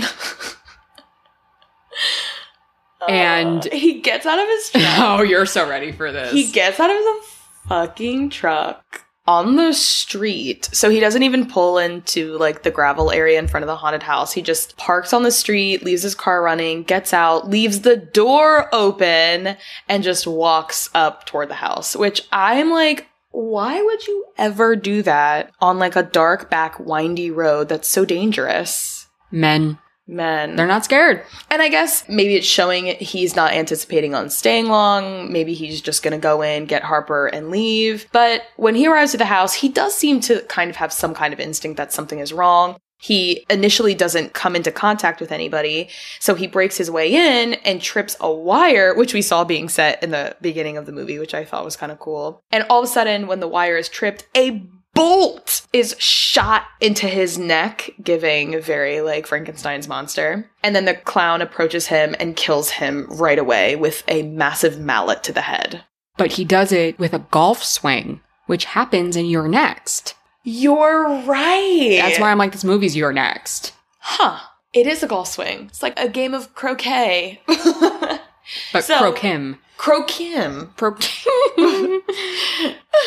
and uh, he gets out of his truck. Oh, you're so ready for this. He gets out of the fucking truck on the street. So he doesn't even pull into like the gravel area in front of the haunted house. He just parks on the street, leaves his car running, gets out, leaves the door open, and just walks up toward the house, which I'm like, why would you ever do that on like a dark back windy road that's so dangerous? Men. Men. They're not scared. And I guess maybe it's showing he's not anticipating on staying long. Maybe he's just going to go in, get Harper, and leave. But when he arrives at the house, he does seem to kind of have some kind of instinct that something is wrong. He initially doesn't come into contact with anybody, so he breaks his way in and trips a wire, which we saw being set in the beginning of the movie, which I thought was kind of cool. And all of a sudden, when the wire is tripped, a bolt is shot into his neck, giving very like Frankenstein's monster. And then the clown approaches him and kills him right away with a massive mallet to the head. But he does it with a golf swing, which happens in You're Next. You're right. That's why I'm like, this movie's You're Next. Huh. It is a golf swing. It's like a game of croquet. but so, croquim. Croquim. Croquim.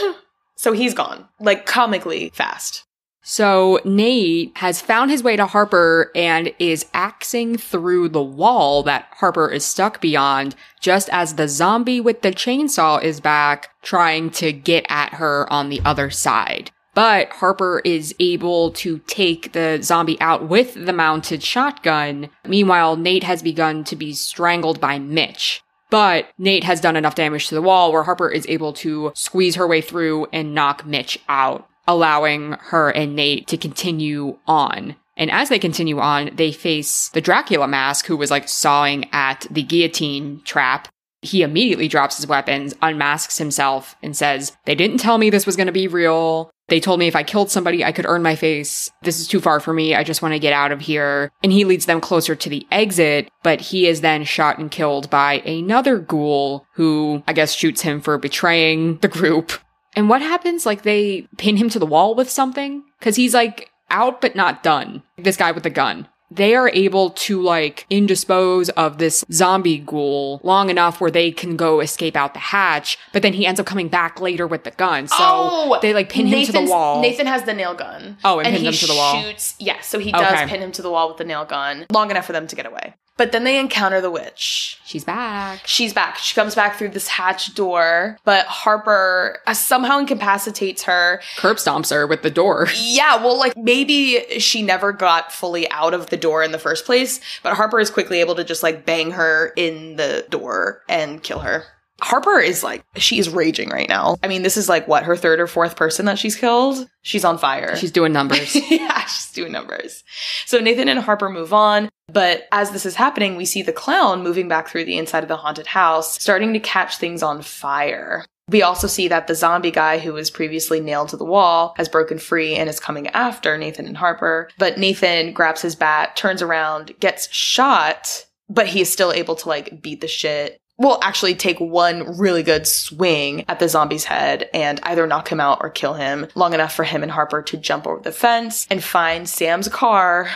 So he's gone, like comically fast. So Nate has found his way to Harper and is axing through the wall that Harper is stuck beyond just as the zombie with the chainsaw is back trying to get at her on the other side. But Harper is able to take the zombie out with the mounted shotgun. Meanwhile, Nate has begun to be strangled by Mitch. But Nate has done enough damage to the wall where Harper is able to squeeze her way through and knock Mitch out, allowing her and Nate to continue on. And as they continue on, they face the Dracula mask who was like sawing at the guillotine trap he immediately drops his weapons, unmasks himself, and says, They didn't tell me this was going to be real. They told me if I killed somebody, I could earn my face. This is too far for me. I just want to get out of here. And he leads them closer to the exit, but he is then shot and killed by another ghoul who, I guess, shoots him for betraying the group. And what happens? Like, they pin him to the wall with something? Because he's like out but not done. This guy with the gun. They are able to like indispose of this zombie ghoul long enough where they can go escape out the hatch, but then he ends up coming back later with the gun. So Oh, they like pin him to the wall. Nathan has the nail gun. Oh, and and pin he to the wall. Shoots, yeah, so he does Okay. pin him to the wall with the nail gun long enough for them to get away. But then they encounter the witch. She's back. She's back. She comes back through this hatch door, but Harper uh, somehow incapacitates her. Curb stomps her with the door. Yeah, well, like maybe she never got fully out of the door in the first place, but Harper is quickly able to just like bang her in the door and kill her. Harper is like, she is raging right now. I mean, this is like what, her third or fourth person that she's killed? She's on fire. She's doing numbers. yeah, she's doing numbers. So Nathan and Harper move on, but as this is happening, we see the clown moving back through the inside of the haunted house, starting to catch things on fire. We also see that the zombie guy who was previously nailed to the wall has broken free and is coming after Nathan and Harper. But Nathan grabs his bat, turns around, gets shot, but he is still able to like beat the shit. Well, actually take one really good swing at the zombie's head and either knock him out or kill him long enough for him and Harper to jump over the fence and find Sam's car.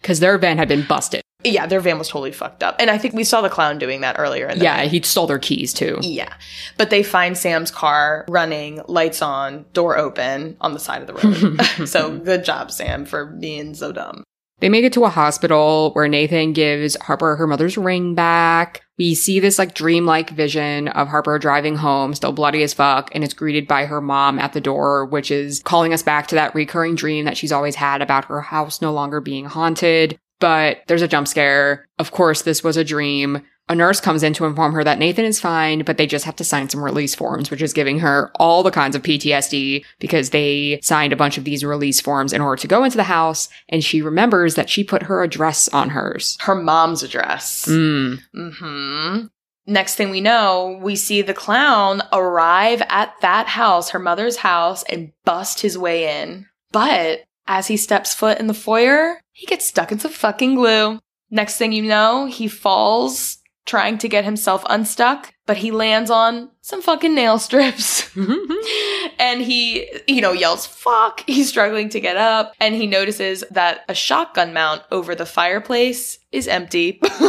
Because their van had been busted. Yeah, their van was totally fucked up. And I think we saw the clown doing that earlier in the Yeah, he stole their keys too. yeah. But they find Sam's car running, lights on, door open on the side of the road. so good job, Sam, for being so dumb. They make it to a hospital where Nathan gives Harper her mother's ring back. We see this like dreamlike vision of Harper driving home, still bloody as fuck, and it's greeted by her mom at the door, which is calling us back to that recurring dream that she's always had about her house no longer being haunted. But there's a jump scare. Of course, this was a dream. A nurse comes in to inform her that Nathan is fine, but they just have to sign some release forms, which is giving her all the kinds of PTSD because they signed a bunch of these release forms in order to go into the house. And she remembers that she put her address on hers. Her mom's address. Mm. hmm Next thing we know, we see the clown arrive at that house, her mother's house, and bust his way in. But as he steps foot in the foyer, he gets stuck in some fucking glue. Next thing you know, he falls trying to get himself unstuck, but he lands on some fucking nail strips. and he, you know, yells, fuck. He's struggling to get up. And he notices that a shotgun mount over the fireplace is empty.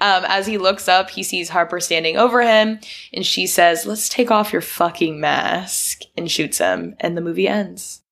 um, as he looks up, he sees Harper standing over him. And she says, let's take off your fucking mask and shoots him. And the movie ends.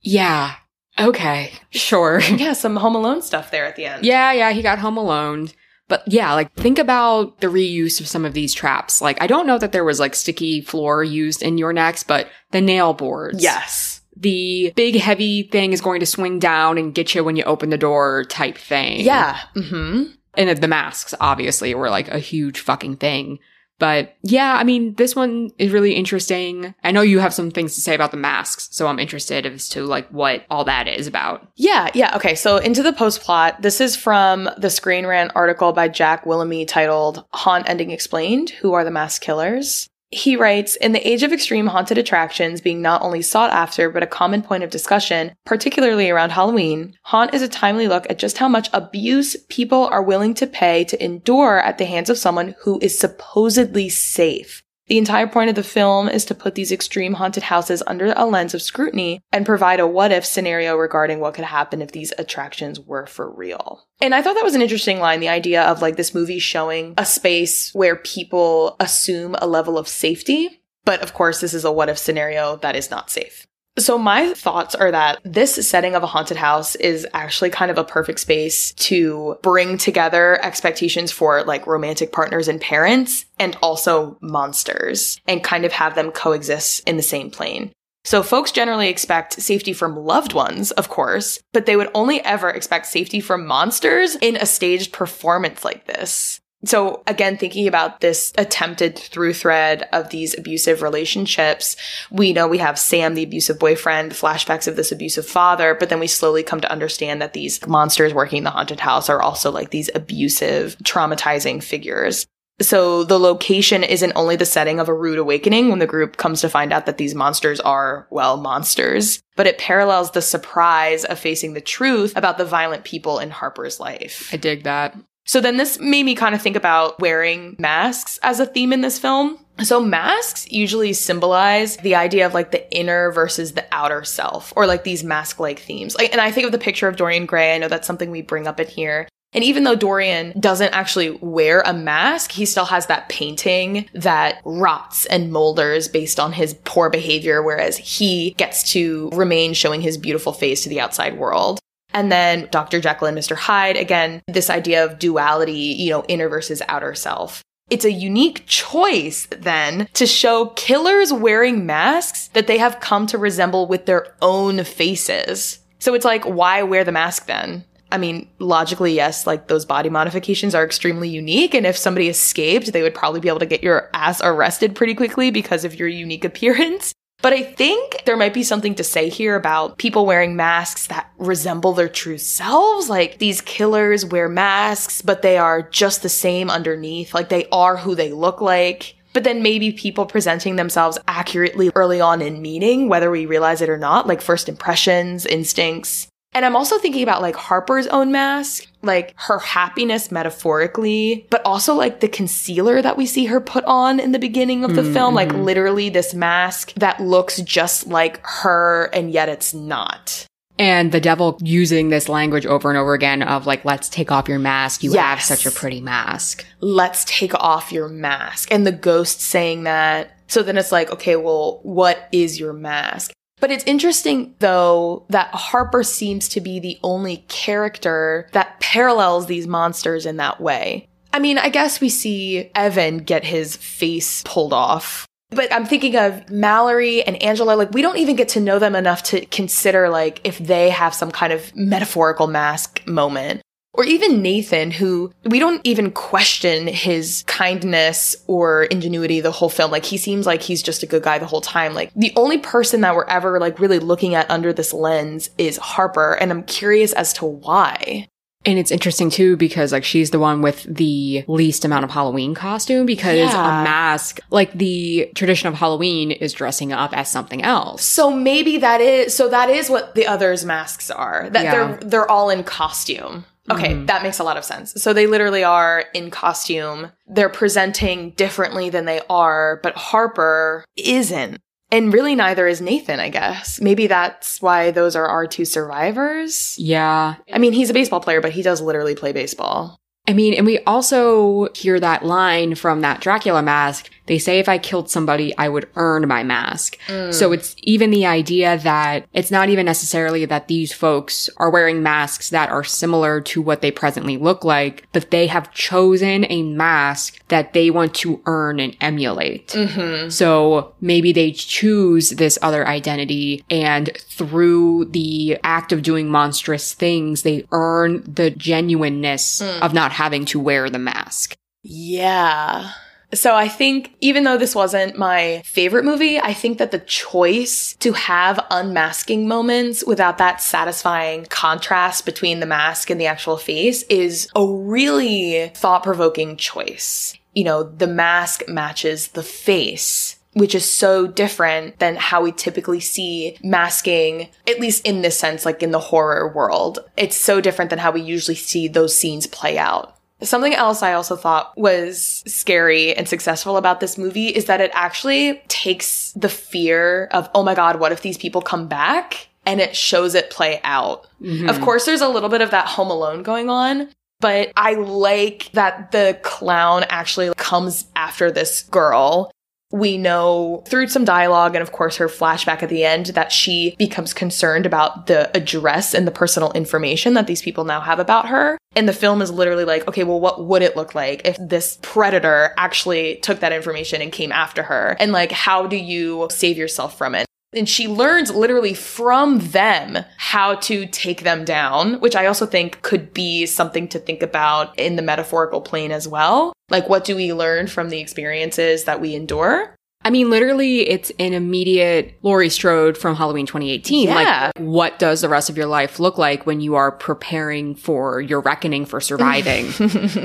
yeah. Okay. Sure. Yeah, some Home Alone stuff there at the end. Yeah, yeah, he got home alone. But yeah, like think about the reuse of some of these traps. Like I don't know that there was like sticky floor used in You're Next, but the nail boards. Yes. The big heavy thing is going to swing down and get you when you open the door type thing. Yeah. hmm And the masks obviously were like a huge fucking thing. But yeah, I mean, this one is really interesting. I know you have some things to say about the masks, so I'm interested as to like what all that is about. Yeah, yeah. Okay, so into the post plot. This is from the Screen Rant article by Jack Wilhelmi titled Haunt Ending Explained Who Are the Mask Killers? He writes In the age of extreme haunted attractions being not only sought after, but a common point of discussion, particularly around Halloween, Haunt is a timely look at just how much abuse people are willing to pay to endure at the hands of someone who is supposedly safe. The entire point of the film is to put these extreme haunted houses under a lens of scrutiny and provide a what if scenario regarding what could happen if these attractions were for real. And I thought that was an interesting line the idea of like this movie showing a space where people assume a level of safety. But of course, this is a what if scenario that is not safe. So my thoughts are that this setting of a haunted house is actually kind of a perfect space to bring together expectations for like romantic partners and parents and also monsters and kind of have them coexist in the same plane. So folks generally expect safety from loved ones, of course, but they would only ever expect safety from monsters in a staged performance like this. So again, thinking about this attempted through thread of these abusive relationships, we know we have Sam, the abusive boyfriend, flashbacks of this abusive father, but then we slowly come to understand that these monsters working in the haunted house are also like these abusive, traumatizing figures. So the location isn't only the setting of a rude awakening when the group comes to find out that these monsters are, well, monsters, but it parallels the surprise of facing the truth about the violent people in Harper's life. I dig that. So then this made me kind of think about wearing masks as a theme in this film So masks usually symbolize the idea of like the inner versus the outer self or like these mask-like themes. And I think of the picture of Dorian Gray, I know that's something we bring up in here. And even though Dorian doesn't actually wear a mask, he still has that painting that rots and molders based on his poor behavior, whereas he gets to remain showing his beautiful face to the outside world. And then Dr. Jekyll and Mr. Hyde, again, this idea of duality, you know, inner versus outer self. It's a unique choice then to show killers wearing masks that they have come to resemble with their own faces. So it's like, why wear the mask then? I mean, logically, yes, like those body modifications are extremely unique. And if somebody escaped, they would probably be able to get your ass arrested pretty quickly because of your unique appearance. But I think there might be something to say here about people wearing masks that resemble their true selves. Like these killers wear masks, but they are just the same underneath. Like they are who they look like. But then maybe people presenting themselves accurately early on in meaning, whether we realize it or not, like first impressions, instincts. And I'm also thinking about like Harper's own mask, like her happiness metaphorically, but also like the concealer that we see her put on in the beginning of the mm-hmm. film, like literally this mask that looks just like her and yet it's not. And the devil using this language over and over again of like, let's take off your mask. You yes. have such a pretty mask. Let's take off your mask. And the ghost saying that. So then it's like, okay, well, what is your mask? But it's interesting though that Harper seems to be the only character that parallels these monsters in that way. I mean, I guess we see Evan get his face pulled off. But I'm thinking of Mallory and Angela, like, we don't even get to know them enough to consider, like, if they have some kind of metaphorical mask moment. Or even Nathan, who we don't even question his kindness or ingenuity the whole film. Like he seems like he's just a good guy the whole time. Like the only person that we're ever like really looking at under this lens is Harper. And I'm curious as to why. And it's interesting too because like she's the one with the least amount of Halloween costume because yeah. a mask, like the tradition of Halloween is dressing up as something else. So maybe that is so that is what the others masks are. That yeah. they're they're all in costume. Okay, mm-hmm. that makes a lot of sense. So they literally are in costume. They're presenting differently than they are, but Harper isn't. And really neither is Nathan, I guess. Maybe that's why those are our two survivors. Yeah. I mean, he's a baseball player, but he does literally play baseball. I mean, and we also hear that line from that Dracula mask they say if I killed somebody, I would earn my mask. Mm. So it's even the idea that it's not even necessarily that these folks are wearing masks that are similar to what they presently look like, but they have chosen a mask that they want to earn and emulate. Mm-hmm. So maybe they choose this other identity and through the act of doing monstrous things, they earn the genuineness mm. of not having to wear the mask. Yeah. So I think even though this wasn't my favorite movie, I think that the choice to have unmasking moments without that satisfying contrast between the mask and the actual face is a really thought provoking choice. You know, the mask matches the face which is so different than how we typically see masking, at least in this sense, like in the horror world. It's so different than how we usually see those scenes play out. Something else I also thought was scary and successful about this movie is that it actually takes the fear of, oh my God, what if these people come back? And it shows it play out. Mm-hmm. Of course, there's a little bit of that home alone going on, but I like that the clown actually comes after this girl we know through some dialogue and of course her flashback at the end that she becomes concerned about the address and the personal information that these people now have about her. And the film is literally like, okay, well, what would it look like if this predator actually took that information and came after her? And like, how do you save yourself from it? And she learns literally from them how to take them down, which I also think could be something to think about in the metaphorical plane as well. Like, what do we learn from the experiences that we endure? I mean, literally, it's an immediate Laurie Strode from Halloween 2018. Yeah. Like, what does the rest of your life look like when you are preparing for your reckoning for surviving?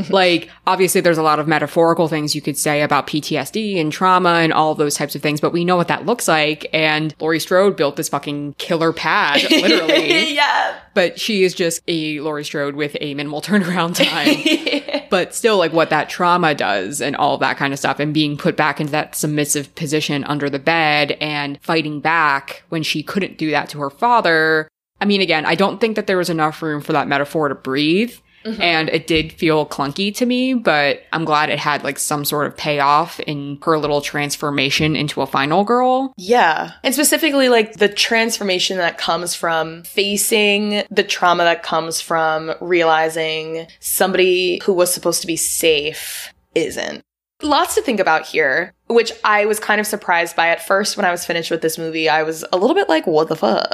like, obviously, there's a lot of metaphorical things you could say about PTSD and trauma and all those types of things, but we know what that looks like. And Laurie Strode built this fucking killer pad, literally. yeah. But she is just a Laurie Strode with a minimal turnaround time. but still like what that trauma does and all that kind of stuff and being put back into that submissive position under the bed and fighting back when she couldn't do that to her father. I mean, again, I don't think that there was enough room for that metaphor to breathe. Mm-hmm. And it did feel clunky to me, but I'm glad it had like some sort of payoff in her little transformation into a final girl. Yeah. And specifically, like the transformation that comes from facing the trauma that comes from realizing somebody who was supposed to be safe isn't. Lots to think about here which I was kind of surprised by at first when I was finished with this movie. I was a little bit like, what the fuck?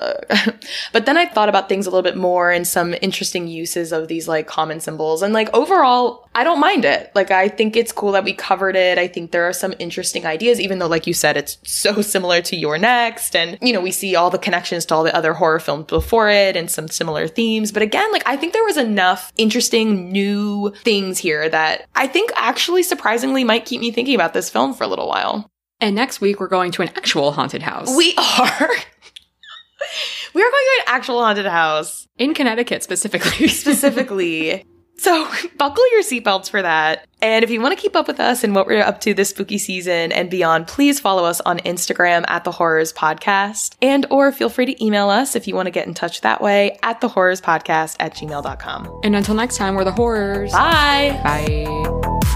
but then I thought about things a little bit more and some interesting uses of these like common symbols. And like overall, I don't mind it. Like, I think it's cool that we covered it. I think there are some interesting ideas, even though, like you said, it's so similar to You're Next. And, you know, we see all the connections to all the other horror films before it and some similar themes. But again, like, I think there was enough interesting new things here that I think actually surprisingly might keep me thinking about this film for a little while. And next week, we're going to an actual haunted house. We are. we are going to an actual haunted house. In Connecticut, specifically. specifically. So buckle your seatbelts for that. And if you want to keep up with us and what we're up to this spooky season and beyond, please follow us on Instagram at the Whorrors Podcast. And or feel free to email us if you want to get in touch that way at the whorrors podcast at gmail.com. And until next time, we're the Whorrors. Bye. Bye.